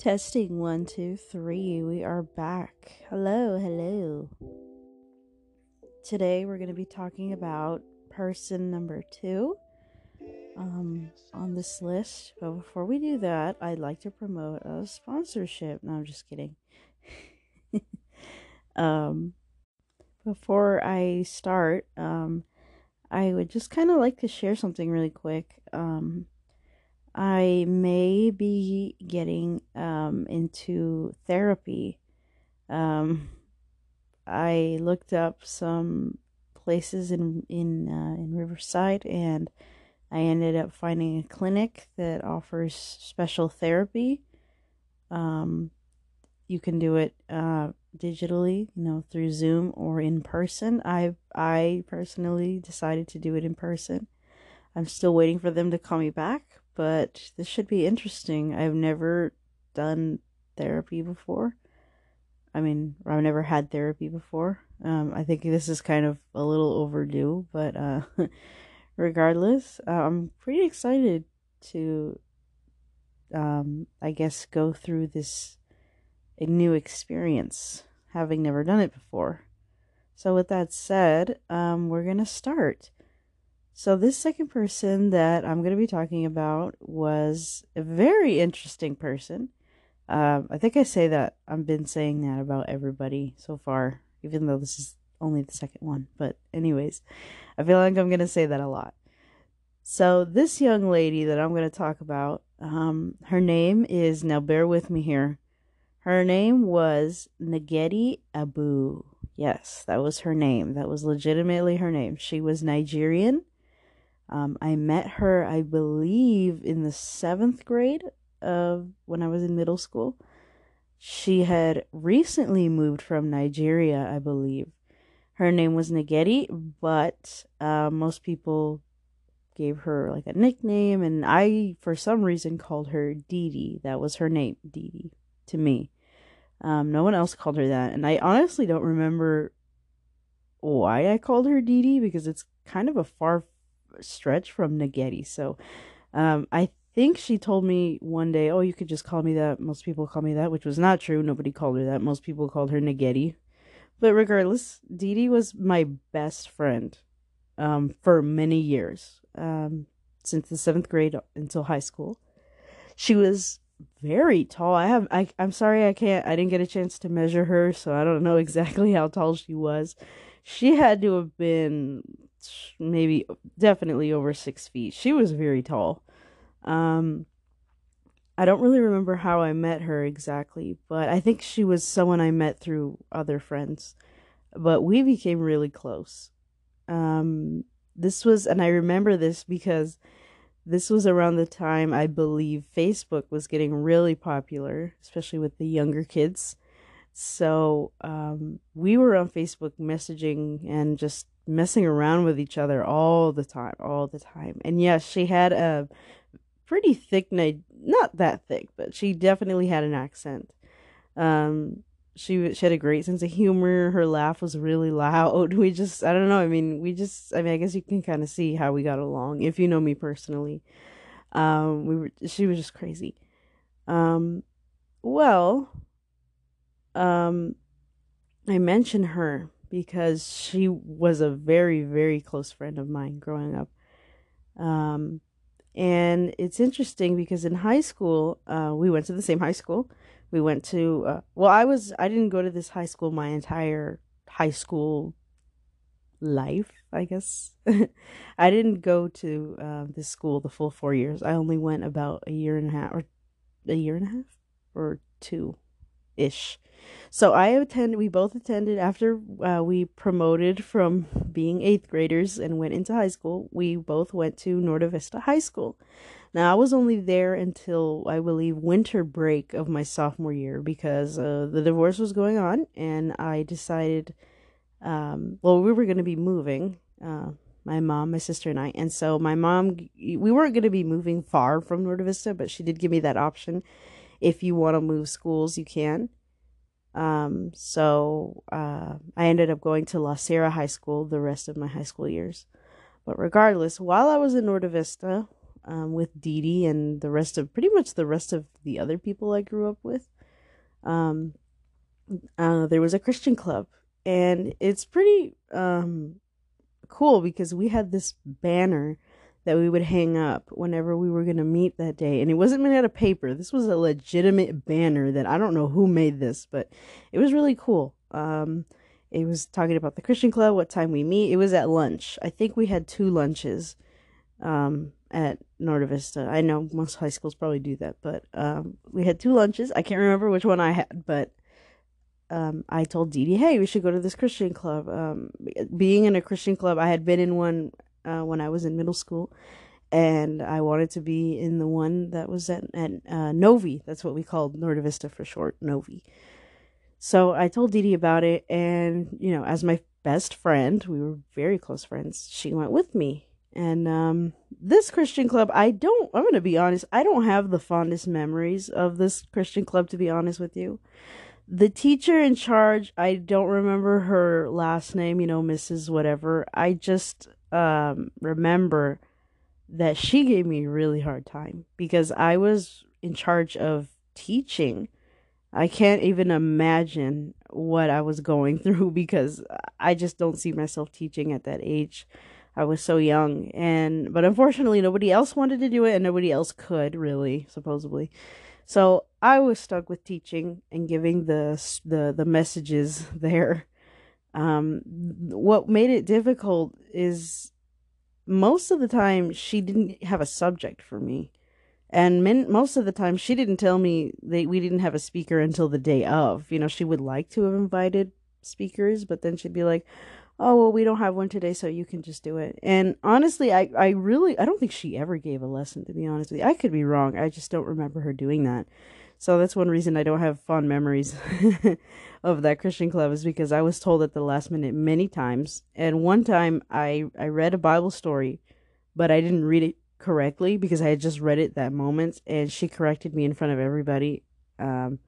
Testing one, two, three. We are back. Hello, hello. Today we're going to be talking about person number two um, on this list. But before we do that, I'd like to promote a sponsorship. No, I'm just kidding. um, before I start, um, I would just kind of like to share something really quick. Um, I may be getting um, into therapy. Um, I looked up some places in in uh, in Riverside, and I ended up finding a clinic that offers special therapy. Um, you can do it uh, digitally, you know, through Zoom or in person. I I personally decided to do it in person. I'm still waiting for them to call me back, but this should be interesting. I've never done therapy before. I mean, I've never had therapy before. Um, I think this is kind of a little overdue, but uh, regardless, uh, I'm pretty excited to, um, I guess, go through this new experience, having never done it before. So, with that said, um, we're gonna start. So, this second person that I'm going to be talking about was a very interesting person. Um, I think I say that, I've been saying that about everybody so far, even though this is only the second one. But, anyways, I feel like I'm going to say that a lot. So, this young lady that I'm going to talk about, um, her name is, now bear with me here, her name was Naghede Abu. Yes, that was her name. That was legitimately her name. She was Nigerian um, I met her, I believe, in the seventh grade of when I was in middle school. She had recently moved from Nigeria, I believe. Her name was Naghede, but uh, most people gave her like a nickname, and I, for some reason, called her Didi. That was her name, Didi, to me. Um, no one else called her that, and I honestly don't remember why I called her Didi because it's kind of a far stretch from Naghede. So um, I think she told me one day, oh, you could just call me that. Most people call me that, which was not true. Nobody called her that. Most people called her Naghede. But regardless, Didi was my best friend um, for many years, um, since the seventh grade until high school. She was very tall. I have I I'm sorry I can't I didn't get a chance to measure her, so I don't know exactly how tall she was. She had to have been maybe definitely over six feet. She was very tall. Um, I don't really remember how I met her exactly, but I think she was someone I met through other friends. But we became really close. Um, this was, and I remember this because this was around the time I believe Facebook was getting really popular, especially with the younger kids. So um, we were on Facebook messaging and just messing around with each other all the time, all the time. And yes, she had a pretty thick, not that thick, but she definitely had an accent. Um, she she had a great sense of humor. Her laugh was really loud. We just, I don't know. I mean, we just, I mean, I guess you can kind of see how we got along if you know me personally. Um, we were, she was just crazy. Um, well, um, I mentioned her because she was a very, very close friend of mine growing up. Um, and it's interesting because in high school, uh, we went to the same high school. We went to, uh, well, I was, I didn't go to this high school my entire high school life, I guess. I didn't go to uh, this school the full four years. I only went about a year and a half, or a year and a half, or two ish. So I attended. We both attended after uh, we promoted from being eighth graders and went into high school. We both went to Norte Vista High School. Now I was only there until I believe winter break of my sophomore year because uh, the divorce was going on, and I decided. Um, well, we were going to be moving. Uh, my mom, my sister, and I. And so my mom, we weren't going to be moving far from Norte Vista, but she did give me that option. If you want to move schools, you can. Um, so uh, I ended up going to La Sierra High School the rest of my high school years. But regardless, while I was in Norte Vista, um, with Dee Dee and the rest of pretty much the rest of the other people I grew up with. Um, uh, there was a Christian club, and it's pretty um, cool because we had this banner that we would hang up whenever we were going to meet that day. And it wasn't made out of paper. This was a legitimate banner that I don't know who made this, but it was really cool. Um, it was talking about the Christian club, what time we meet. It was at lunch. I think we had two lunches um, at Norte Vista. I know most high schools probably do that, but um, we had two lunches. I can't remember which one I had, but um, I told Dee Dee, hey, we should go to this Christian club. Um, being in a Christian club, I had been in one uh, when I was in middle school, and I wanted to be in the one that was at, at uh, Novi. That's what we called Norte Vista for short, Novi. So I told Dee about it, and you know, as my best friend, we were very close friends. She went with me, and um, this Christian club, I don't. I'm gonna be honest. I don't have the fondest memories of this Christian club, to be honest with you. The teacher in charge, I don't remember her last name. You know, Mrs. Whatever. I just um, remember that she gave me a really hard time because I was in charge of teaching I can't even imagine what I was going through because I just don't see myself teaching at that age. I was so young and but unfortunately nobody else wanted to do it and nobody else could really supposedly. So I was stuck with teaching and giving the the the messages there. Um what made it difficult is most of the time she didn't have a subject for me and most of the time, she didn't tell me that we didn't have a speaker until the day of. You know, she would like to have invited speakers, but then she'd be like, "Oh, well, we don't have one today, so you can just do it." And honestly, I I really I don't think she ever gave a lesson. To be honest with you, I could be wrong. I just don't remember her doing that. So that's one reason I don't have fond memories of that Christian club is because I was told at the last minute many times. And one time I I read a Bible story, but I didn't read it correctly because I had just read it that moment and she corrected me in front of everybody um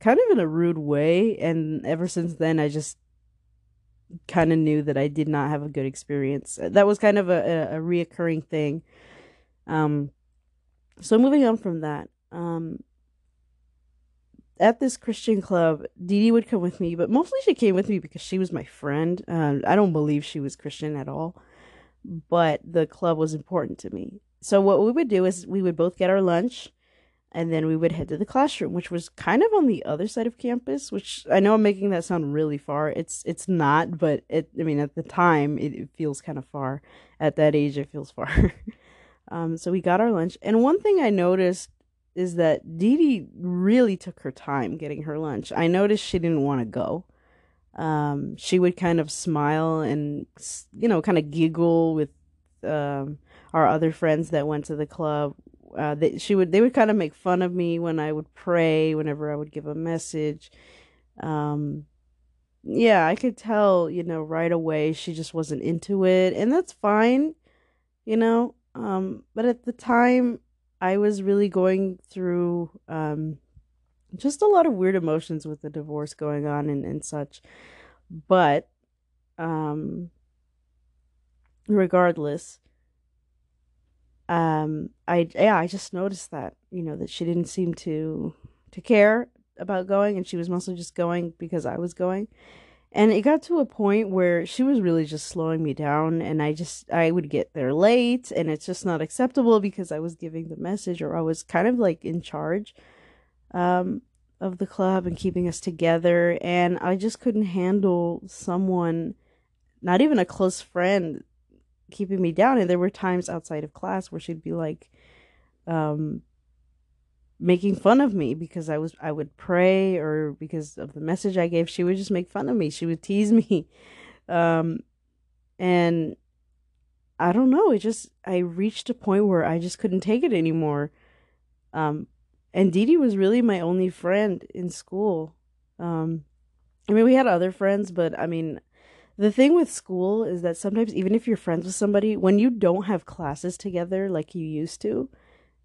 kind of in a rude way and ever since then I just kind of knew that I did not have a good experience. That was kind of a, a, a reoccurring thing. Um so moving on from that, um at this Christian club, Dee Dee would come with me, but mostly she came with me because she was my friend. Uh, I don't believe she was Christian at all but the club was important to me. So what we would do is we would both get our lunch and then we would head to the classroom, which was kind of on the other side of campus, which I know I'm making that sound really far. It's it's not, but it I mean at the time it, it feels kind of far. At that age it feels far. um so we got our lunch and one thing I noticed is that Dee Dee really took her time getting her lunch. I noticed she didn't want to go. Um, she would kind of smile and you know kind of giggle with um, our other friends that went to the club. Uh, they, she would they would kind of make fun of me when I would pray whenever I would give a message. Um, yeah I could tell you know right away she just wasn't into it and that's fine you know? Um, but at the time I was really going through um, just a lot of weird emotions with the divorce going on and, and such. But um regardless, um I yeah, I just noticed that, you know, that she didn't seem to to care about going and she was mostly just going because I was going. And it got to a point where she was really just slowing me down and I just I would get there late and it's just not acceptable because I was giving the message or I was kind of like in charge um, of the club and keeping us together. And I just couldn't handle someone, not even a close friend, keeping me down. And there were times outside of class where she'd be like, um, making fun of me because I was I would pray or because of the message I gave she would just make fun of me. She would tease me. Um and I don't know. It just I reached a point where I just couldn't take it anymore. Um and Dee was really my only friend in school. Um, I mean, we had other friends, but I mean, the thing with school is that sometimes, even if you're friends with somebody, when you don't have classes together like you used to,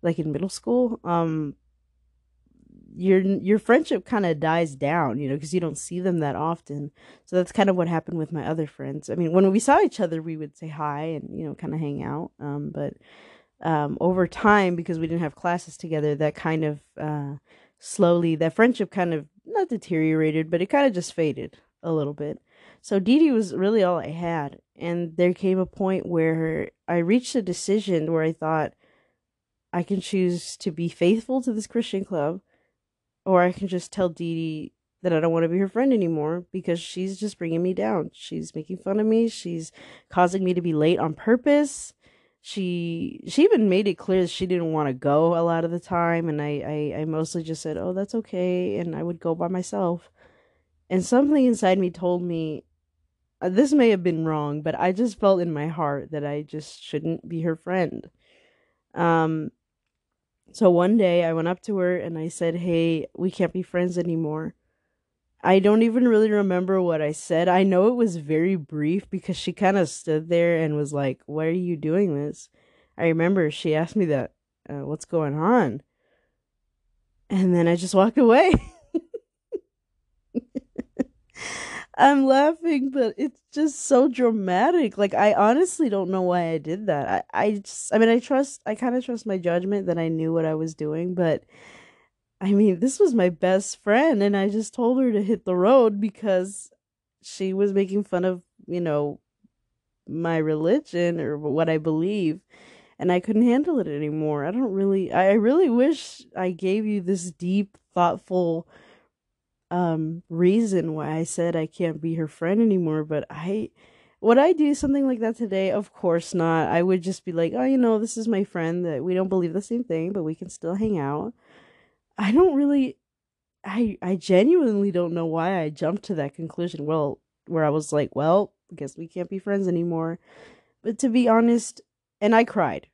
like in middle school, um, your your friendship kind of dies down, you know, because you don't see them that often. So that's kind of what happened with my other friends. I mean, when we saw each other, we would say hi and you know, kind of hang out. Um, but um, over time, because we didn't have classes together, that kind of uh, slowly, that friendship kind of not deteriorated, but it kind of just faded a little bit. So Dee was really all I had. And there came a point where I reached a decision where I thought I can choose to be faithful to this Christian club, or I can just tell Dee Dee that I don't want to be her friend anymore because she's just bringing me down. She's making fun of me. She's causing me to be late on purpose. She she even made it clear that she didn't want to go a lot of the time, and I, I I mostly just said, "Oh, that's okay," and I would go by myself. And something inside me told me uh, this may have been wrong, but I just felt in my heart that I just shouldn't be her friend. Um, so one day I went up to her and I said, Hey, we can't be friends anymore. I don't even really remember what I said. I know it was very brief because she kind of stood there and was like, Why are you doing this? I remember she asked me that, uh, What's going on? And then I just walked away. I'm laughing, but it's just so dramatic. Like I honestly don't know why I did that. I I just I mean I trust I kind of trust my judgment that I knew what I was doing, but I mean, this was my best friend and I just told her to hit the road because she was making fun of, you know, my religion or what I believe and I couldn't handle it anymore. I don't really I really wish I gave you this deep, thoughtful um reason why I said I can't be her friend anymore, but I would I do something like that today? Of course not. I would just be like, "Oh, you know, this is my friend that we don't believe the same thing, but we can still hang out." I don't really I I genuinely don't know why I jumped to that conclusion. Well, where I was like, "Well, I guess we can't be friends anymore." But to be honest, and I cried.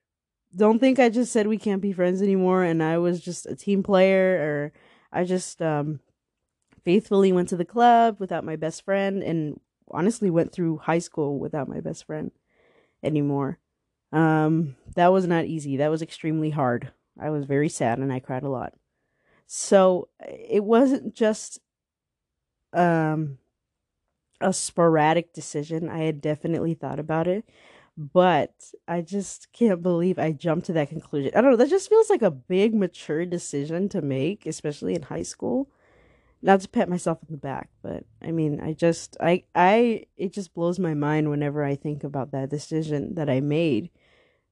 Don't think I just said we can't be friends anymore and I was just a team player or I just um faithfully went to the club without my best friend and honestly went through high school without my best friend anymore. Um, that was not easy. That was extremely hard. I was very sad and I cried a lot. So it wasn't just um a sporadic decision. I had definitely thought about it, but I just can't believe I jumped to that conclusion. I don't know, that just feels like a big mature decision to make, especially in high school not to pat myself on the back, but I mean, I just, I, I, it just blows my mind whenever I think about that decision that I made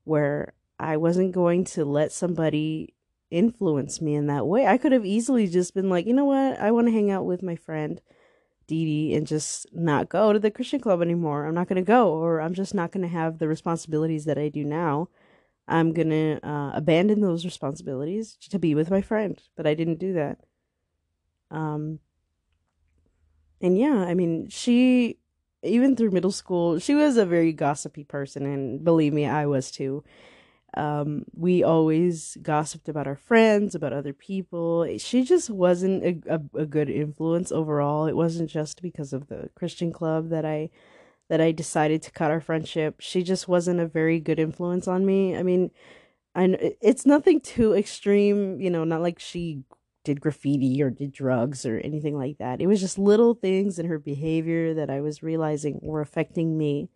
where I wasn't going to let somebody influence me in that way. I could have easily just been like, you know what, I want to hang out with my friend Dee Dee and just not go to the Christian club anymore. I'm not going to go, or I'm just not going to have the responsibilities that I do now. I'm going to uh, abandon those responsibilities to be with my friend, but I didn't do that. Um, and yeah, I mean, she, even through middle school, she was a very gossipy person, and believe me, I was too. Um, we always gossiped about our friends, about other people. She just wasn't a, a, a good influence overall. It wasn't just because of the Christian club that I that I decided to cut our friendship. She just wasn't a very good influence on me. I mean, and it's nothing too extreme, you know, not like she did graffiti or did drugs or anything like that. It was just little things in her behavior that I was realizing were affecting me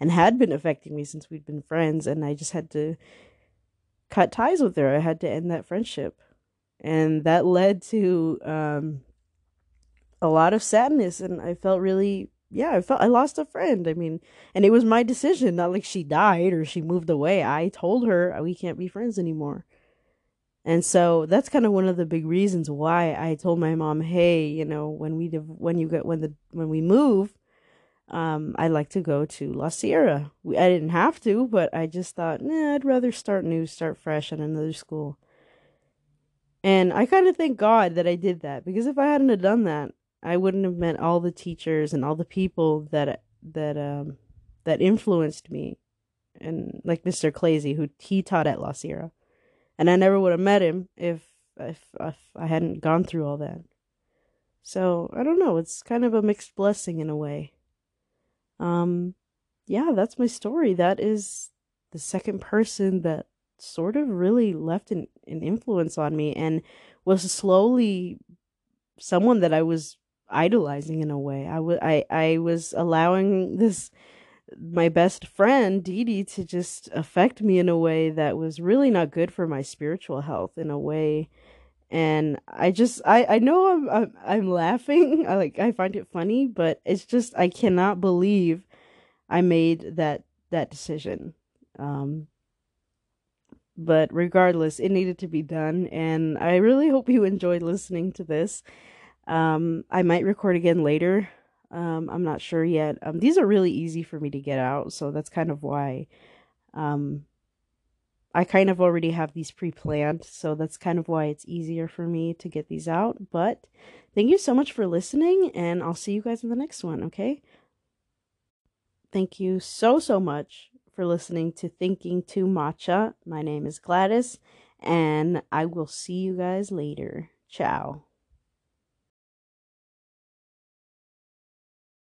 and had been affecting me since we'd been friends. And I just had to cut ties with her. I had to end that friendship. And that led to um, a lot of sadness. And I felt really, yeah, I felt I lost a friend. I mean, and it was my decision, not like she died or she moved away. I told her we can't be friends anymore. And so that's kind of one of the big reasons why I told my mom, "Hey, you know, when we when you get when the when we move, um, I'd like to go to La Sierra. We, I didn't have to, but I just thought, nah, I'd rather start new, start fresh at another school. And I kind of thank God that I did that because if I hadn't have done that, I wouldn't have met all the teachers and all the people that that um that influenced me, and like Mr. Clazy, who he taught at La Sierra and I never would have met him if if if I hadn't gone through all that. So I don't know. It's kind of a mixed blessing in a way. Um, yeah, that's my story. That is the second person that sort of really left an, an influence on me and was slowly someone that I was idolizing in a way. I, w- I, I was allowing this my best friend Dee to just affect me in a way that was really not good for my spiritual health in a way. And I just I I know I'm I'm, I'm laughing. I like I find it funny but it's just I cannot believe I made that that decision. Um but regardless it needed to be done and I really hope you enjoyed listening to this. Um I might record again later um, I'm not sure yet. Um, these are really easy for me to get out, so that's kind of why. Um, I kind of already have these pre-planned, so that's kind of why it's easier for me to get these out. But thank you so much for listening, and I'll see you guys in the next one, okay? Thank you so, so much for listening to Thinking to Matcha. My name is Gladys, and I will see you guys later. Ciao.